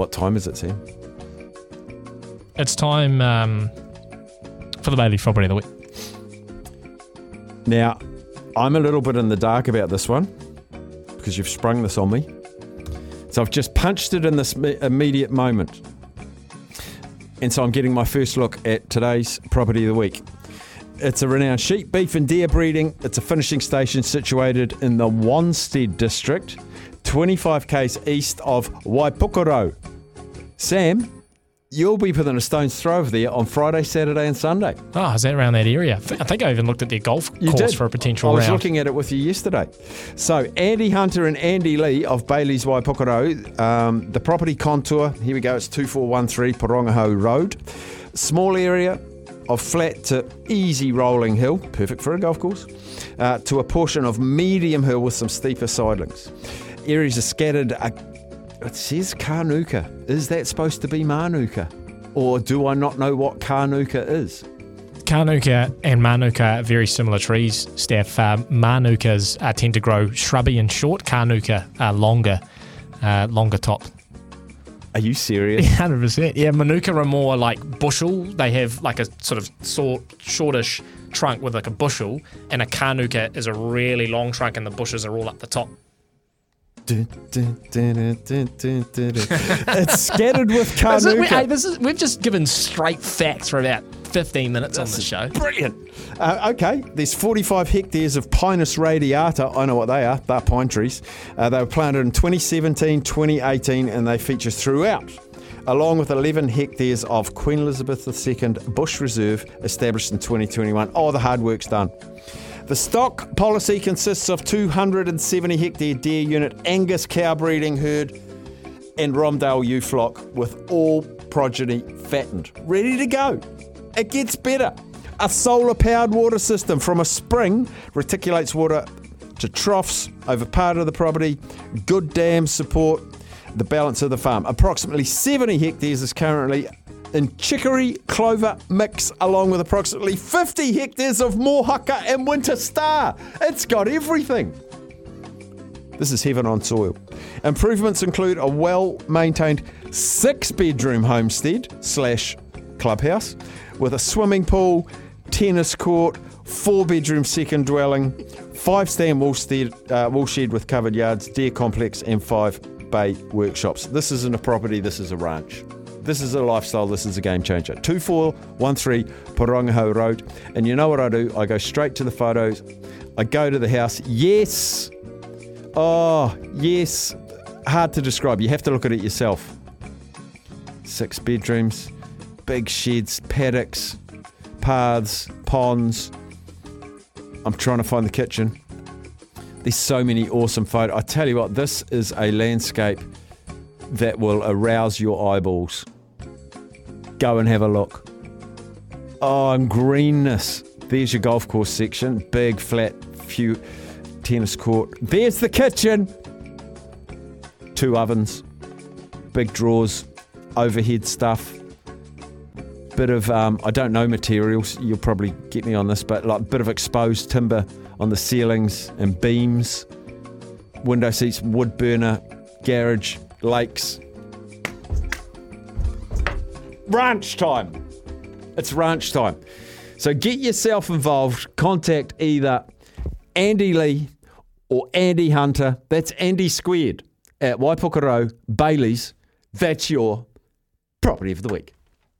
What time is it, Sam? It's time um, for the Bayley property of the week. Now, I'm a little bit in the dark about this one because you've sprung this on me. So I've just punched it in this immediate moment. And so I'm getting my first look at today's property of the week. It's a renowned sheep, beef, and deer breeding. It's a finishing station situated in the Wanstead district, 25 k's east of Waipukurau. Sam, you'll be within a stone's throw of there on Friday, Saturday, and Sunday. Oh, is that around that area? I think I even looked at their golf You course did. for a potential I was round. looking at it with you yesterday. So Andy Hunter and Andy Lee of Bayley's Waipukurau, um, the property contour. Here we go. It's two four one three Porangahau Road. Small area of flat to easy rolling hill, perfect for a golf course, uh, to a portion of medium hill with some steeper sidelings. Areas are scattered. It says Kanuka. Is that supposed to be Manuka? Or do I not know what Kanuka is? Kanuka and Manuka are very similar trees, Steph. Uh, Manukas uh, tend to grow shrubby and short. Kanuka are longer, uh, longer top. Are you serious? Hundred percent. Yeah, Manuka are more like bushel. They have like a sort of sort shortish trunk with like a bushel, and a Kanuka is a really long trunk, and the bushes are all up the top. It's scattered with we- hey, this is, we've just given straight facts for about fifteen minutes on the show. Brilliant. Uh, okay, there's 45 hectares of Pinus radiata. I know what they are. They're pine trees. Uh, they were planted in 2017, 2018, and they feature throughout. Along with 11 hectares of Queen Elizabeth II Bush Reserve established in 2021. Oh, the hard work's done. The stock policy consists of 270 hectare deer unit Angus cow breeding herd and Romdale ewe flock with all progeny fattened. Ready to go. It gets better. A solar powered water system from a spring reticulates water to troughs over part of the property. Good dams support the balance of the farm. Approximately 70 hectares is currently in chicory clover mix, along with approximately 50 hectares of mohaka and winter star. It's got everything. This is heaven on soil. Improvements include a well maintained six bedroom homestead slash clubhouse with a swimming pool, tennis court, four bedroom second dwelling, five stand wool, stead, uh, wool shed with covered yards, deer complex, and five bay workshops. This isn't a property, this is a ranch. This is a lifestyle, this is a game changer. 2413 Porangahau Road. And you know what I do? I go straight to the photos, I go to the house. Yes, Oh, yes. Hard to describe. You have to look at it yourself. Six bedrooms, big sheds, paddocks, paths, ponds. I'm trying to find the kitchen. There's so many awesome photos. I tell you what, this is a landscape that will arouse your eyeballs. Go and have a look. Oh, and greenness. There's your golf course section. Big, flat, few tennis court. There's the kitchen. Two ovens, big drawers, overhead stuff. Bit of um, I don't know materials. You'll probably get me on this, but like a bit of exposed timber on the ceilings and beams. Window seats, wood burner, garage, lakes. Ranch time. It's ranch time. So get yourself involved. Contact either Andy Lee or Andy Hunter. That's Andy Squared at Waipukurau Bayley's. That's your property of the week.